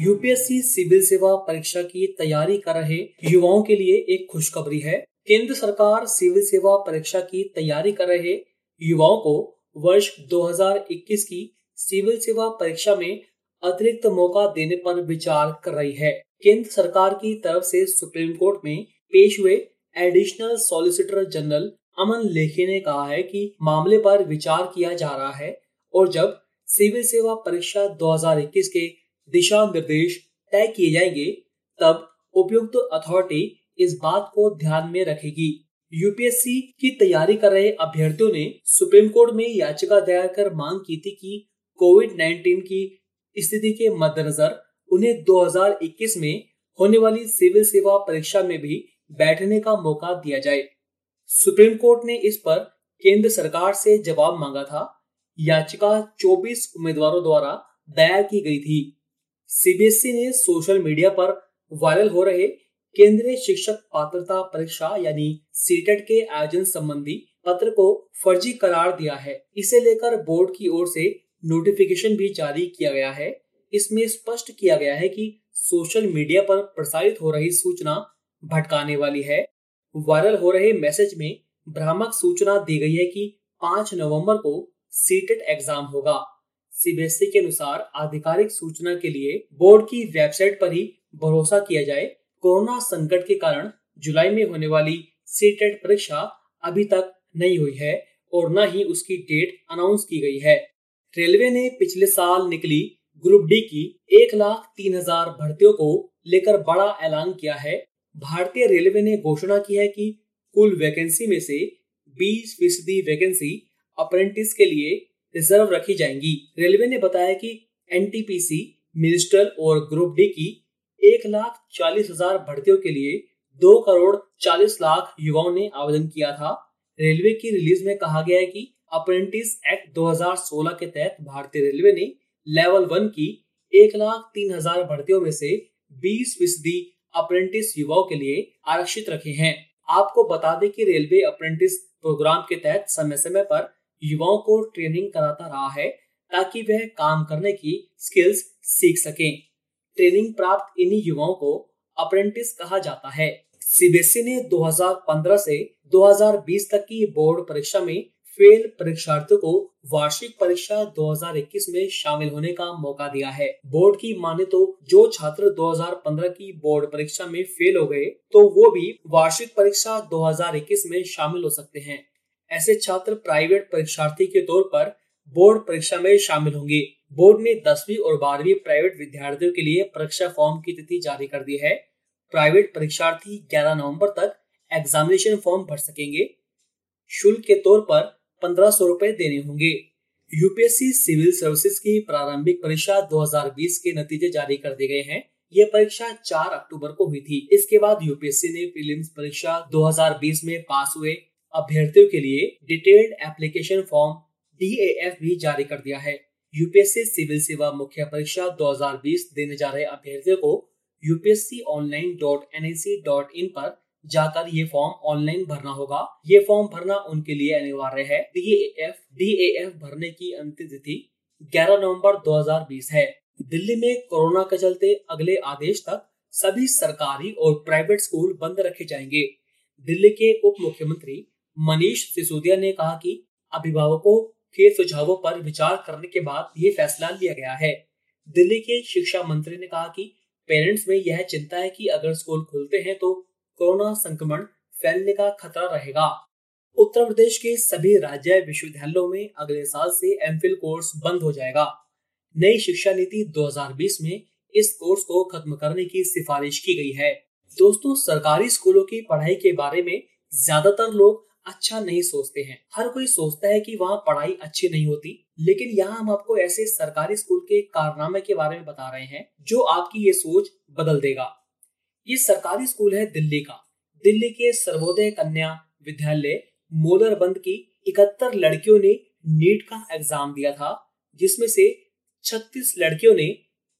UPSC civil सेवा परीक्षा की तैयारी कर रहे युवाओं के लिए एक खुशखबरी है। केंद्र सरकार सिविल सेवा परीक्षा की तैयारी कर रहे युवाओं को वर्ष 2021 की सिविल सेवा परीक्षा में अतिरिक्त मौका देने पर विचार कर रही है। केंद्र सरकार की तरफ़ से सुप्रीम कोर्ट में पेश हुए additional solicitor general Aman Lekhi ने कहा है कि मामले पर विचार किया जा रहा है और जब सिविल सेवा परीक्षा 2021 के दिशा निर्देश तय किए जाएँगे, तब उपयुक्त अथॉरिटी इस बात को ध्यान में रखेगी। यूपीएससी की तैयारी कर रहे अभ्यर्थियों ने सुप्रीम कोर्ट में याचिका दायर कर मांग की थी कि कोविड 19 की स्थिति के मद्देनजर उन्हें 2021 में होने वाली सिविल सेवा परीक्षा में भी बैठने का मौका दिया जाए। सुप्रीम कोर्ट ने इस पर केंद्र सरकार से जवाब मांगा था। याचिका 24 उम्मीदवारों द्वारा दायर की गई थी। सीबीएसई ने सोशल मीडिया पर वायरल हो रहे केंद्रीय शिक्षक पात्रता परीक्षा यानी सीटेट के आयोजन संबंधी पत्र को फर्जी करार दिया है। इसे लेकर बोर्ड की ओर से नोटिफिकेशन भी जारी किया गया है। इसमें स्पष्ट किया गया है कि सोशल मीडिया पर प्रसारित हो रही सूचना भटकाने वाली है। वायरल हो रहे मैसेज में भ्रामक सूचना दी गई है कि 5 नवंबर को सीटेट एग्ज़ाम होगा। सीबीएसई के अनुसार आधिकारिक सूचना के लिए बोर्ड की वेबसाइट पर ही भरोसा किया जाए। कोरोना संकट के कारण जुलाई में होने वाली सीटेट परीक्षा अभी तक नहीं हुई है और न ही उसकी डेट अनाउंस की गई है। रेलवे ने पिछले साल निकली ग्रुप डी की एक लाख तीन हज़ार भर्तियों को लेकर बड़ा ऐलान किया है। भारतीय रेलवे ने घोषणा की है कि कुल वैकेंसी में से 20 फ़ीसदी वैकेंसी अप्रेंटिस के लिए रिज़र्व रखी जाएँगी। रेलवे ने बताया कि एनटीपीसी मिनिस्ट्रल और ग्रुप डी की एक लाख चालीस हज़ार भर्तियों के लिए दो करोड़ चालीस लाख युवाओं ने आवेदन किया था। रेलवे की रिलीज़ में कहा गया है कि अप्रेंटिस एक्ट 2016 के तहत भारतीय रेलवे ने लेवल वन की एक लाख तीन हज़ार भर्तियों में से बीस फ़ीसदी अप्रेंटिस युवाओं के लिए आरक्षित रखे हैं। आपको बता दें कि रेलवे अप्रेंटिस प्रोग्राम के तहत समय समय पर युवाओं को ट्रेनिंग कराता रहा है ताकि वह काम करने की स्किल्स सीख सकें। ट्रेनिंग प्राप्त इन्हीं युवाओं को अप्रेंटिस कहा जाता है। सीबीएसई ने 2015 से 2020 तक की बोर्ड परीक्षा में फेल परीक्षार्थियों को वार्षिक परीक्षा 2021 में शामिल होने का मौका दिया है। बोर्ड की माने तो जो छात्र 2015 की बोर्ड परीक्षा में फेल हो गए तो वो भी वार्षिक परीक्षा 2021 में शामिल हो सकते हैं। ऐसे छात्र प्राइवेट परीक्षार्थी के तौर पर बोर्ड परीक्षा में शामिल होंगे। बोर्ड ने दसवीं और बारहवीं प्राइवेट विद्यार्थियों के लिए परीक्षा फॉर्म की तिथि जारी कर दी है। प्राइवेट परीक्षार्थी 11 नवंबर तक एग्जामिनेशन फॉर्म भर सकेंगे। शुल्क के तौर पर पंद्रह सौ रूपए देने होंगे। यूपीएससी सिविल सर्विसेज़ की प्रारंभिक परीक्षा 2020 के नतीजे जारी कर दिए गए हैं। यह परीक्षा 4 अक्टूबर को हुई थी। इसके बाद यूपीएससी ने प्रीलिम्स परीक्षा 2020 में पास हुए। अभ्यर्थियों के लिए डिटेल्ड एप्लीकेशन फॉर्म डीएएफ भी जारी कर दिया है। यूपीएससी सिविल सेवा मुख्य परीक्षा 2020 देने जा रहे अभ्यर्थियों को UPSC online dot N dot in पर जाकर ये फॉर्म ऑनलाइन भरना होगा। ये फॉर्म भरना उनके लिए अनिवार्य है। डीएएफ डीएएफ भरने की अंतिम तिथि 11 नवंबर 2020 है। दिल्ली में कोरोना के चलते अगले आदेश तक सभी सरकारी और प्राइवेट स्कूल बंद रखे जाएँगे। दिल्ली के उप मुख्यमंत्री मनीष सिसोदिया ने कहा कि अभिभावकों के सुझावों पर विचार करने के बाद ये फैसला लिया गया है। दिल्ली के शिक्षा मंत्री ने कहा कि पेरेंट्स में यह चिंता है कि अगर स्कूल खुलते हैं तो कोरोना संक्रमण फैलने का खतरा रहेगा। उत्तर प्रदेश के सभी राज्य विश्वविद्यालयों में अगले साल से एमफिल कोर्स बंद हो जाएगा। नई शिक्षा नीति 2020 में इस कोर्स को खत्म करने की सिफारिश की गई है। दोस्तों, सरकारी स्कूलों की पढ़ाई के बारे में ज़्यादातर लोग अच्छा नहीं सोचते हैं। हर कोई सोचता है कि वहाँ पढ़ाई अच्छी नहीं होती, लेकिन यहाँ हम आपको ऐसे सरकारी स्कूल के कारनामे के बारे में बता रहे हैं, जो आपकी ये सोच बदल देगा। ये सरकारी स्कूल है दिल्ली का। दिल्ली के सर्वोदय कन्या विद्यालय मोलरबंद की इकहत्तर लड़कियों ने नीट का एग्ज़ाम दिया था, जिसमें से 36 लड़कियों ने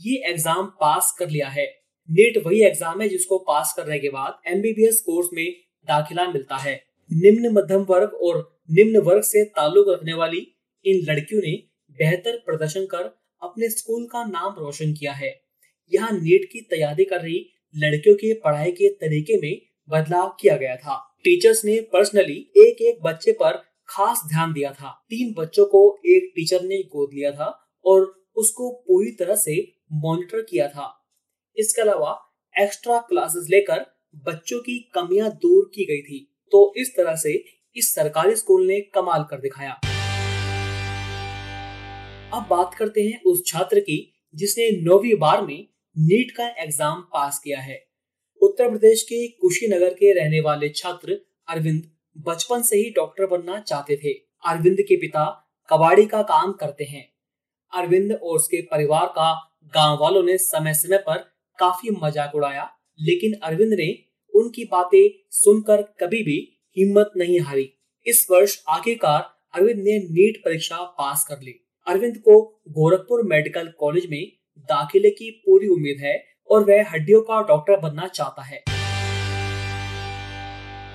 ये एग्ज़ाम पास कर लिया है। नीट वही एग्ज़ाम है जिसको पास करने के बाद एमबीबीएस कोर्स में दाखिला मिलता है। निम्न मध्यम वर्ग और निम्न वर्ग से ताल्लुक रखने वाली इन लड़कियों ने बेहतर प्रदर्शन कर अपने स्कूल का नाम रोशन किया है। यहाँ नीट की तैयारी कर रही लड़कियों के पढ़ाई के तरीके में बदलाव किया गया था। टीचर्स ने पर्सनली एक एक बच्चे पर खास ध्यान दिया था। तीन बच्चों को एक टीचर ने गोद लिया था और उसको पूरी तरह से मॉनिटर किया था। इसके अलावा एक्स्ट्रा क्लासेस लेकर बच्चों की कमियाँ दूर की गई थी। तो इस तरह से इस सरकारी स्कूल ने कमाल कर दिखाया। अब बात करते हैं उस छात्र की, जिसने नौवीं बार में नीट का एग्ज़ाम पास किया है। उत्तर प्रदेश के कुशीनगर के रहने वाले छात्र अरविंद बचपन से ही डॉक्टर बनना चाहते थे। अरविंद के पिता कबाड़ी का काम करते हैं। अरविंद और उसके परिवार का गाँव वालों ने समय समय पर काफ़ी मज़ाक उड़ाया, लेकिन अरविंद ने उनकी बातें सुनकर कभी भी हिम्मत नहीं हारी। इस वर्ष आखिरकार अरविंद ने नीट परीक्षा पास कर ली। अरविंद को गोरखपुर मेडिकल कॉलेज में दाखिले की पूरी उम्मीद है और वह हड्डियों का डॉक्टर बनना चाहता है।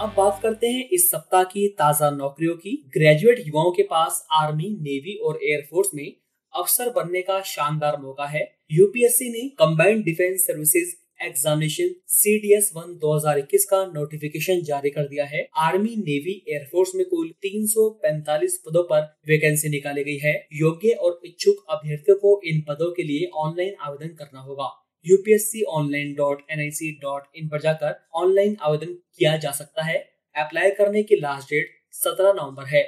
अब बात करते हैं इस सप्ताह की ताज़ा नौकरियों की। ग्रेजुएट युवाओं के पास आर्मी, नेवी और एयरफोर्स में अफसर बनने का शानदार मौका है। यूपीएससी ने combined defence services examination C D S one दो हज़ार इक्कीस का नोटिफिकेशन जारी कर दिया है। आर्मी नेवी एयरफोर्स में कुल 345 पदों पर वैकेंसी निकाली गई है। योग्य और इच्छुक अभ्यर्थियों को इन पदों के लिए ऑनलाइन आवेदन करना होगा। UPSC online dot N I C dot in पर जाकर ऑनलाइन आवेदन किया जा सकता है। अप्लाई करने की लास्ट डेट सत्रह नवंबर है।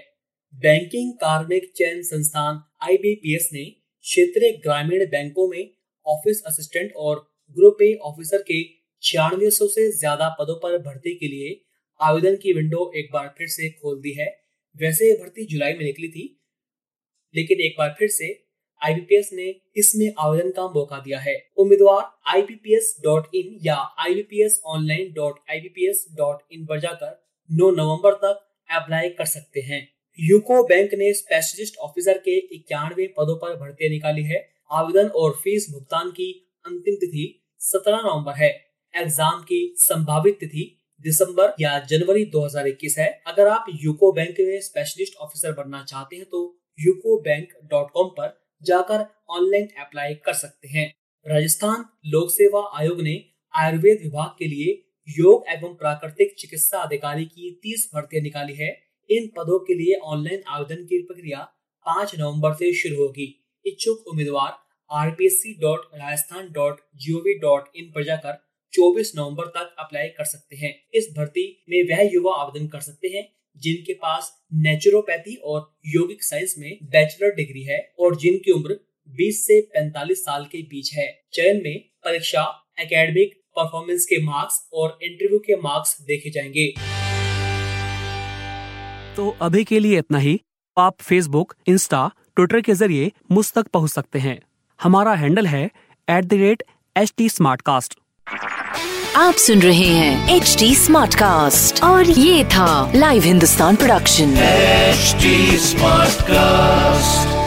बैंकिंग कार्मिक, चयन संस्थान आईबीपीएस ने क्षेत्रीय ग्रामीण बैंकों में ऑफ़िस असिस्टेंट और ग्रुप ए ऑफिसर के छियानवे सौ ज़्यादा पदों पर भर्ती के लिए आवेदन की विंडो एक बार फिर से खोल दी है। वैसे भर्ती जुलाई में निकली थी, लेकिन एक बार फिर से आईबीपीएस ने इसमें आवेदन का मौका दिया है। उम्मीदवार इन या इन पर जाकर 9 नवंबर तक अप्लाई कर सकते हैं। यूको बैंक ने स्पेशलिस्ट ऑफिसर के इक्यानवे पदों पर भर्ती निकाली है। आवेदन और फ़ीस भुगतान की अंतिम तिथि 17 नवंबर है। एग्ज़ाम की संभावित तिथि दिसंबर या जनवरी 2021 है। अगर आप यूको बैंक में स्पेशलिस्ट ऑफिसर बनना चाहते हैं तो यूको बैंक डॉट कॉम पर जाकर ऑनलाइन अप्लाई कर सकते हैं। राजस्थान लोक सेवा आयोग ने आयुर्वेद विभाग के लिए योग एवं प्राकृतिक चिकित्सा अधिकारी की तीस भर्तियाँ निकाली है। इन पदों के लिए ऑनलाइन आवेदन की प्रक्रिया 5 नवंबर से शुरू होगी। इच्छुक उम्मीदवार rpsc.rajasthan.gov.in पर जाकर 24 नवंबर तक अप्लाई कर सकते हैं। इस भर्ती में वह युवा आवेदन कर सकते हैं, जिनके पास नेचुरोपैथी और योगिक साइंस में बैचलर डिग्री है और जिनकी उम्र 20 से 45 साल के बीच है। चयन में परीक्षा एकेडमिक परफॉर्मेंस के मार्क्स और इंटरव्यू के मार्क्स देखे जाएँगे। तो अभी के लिए इतना ही। आप फेसबुक इंस्टा ट्विटर के ज़रिए मुझ तक पहुँच सकते हैं। हमारा हैंडल है at the rate H T आप सुन रहे हैं एच टी और ये था live Hindustan production smart cast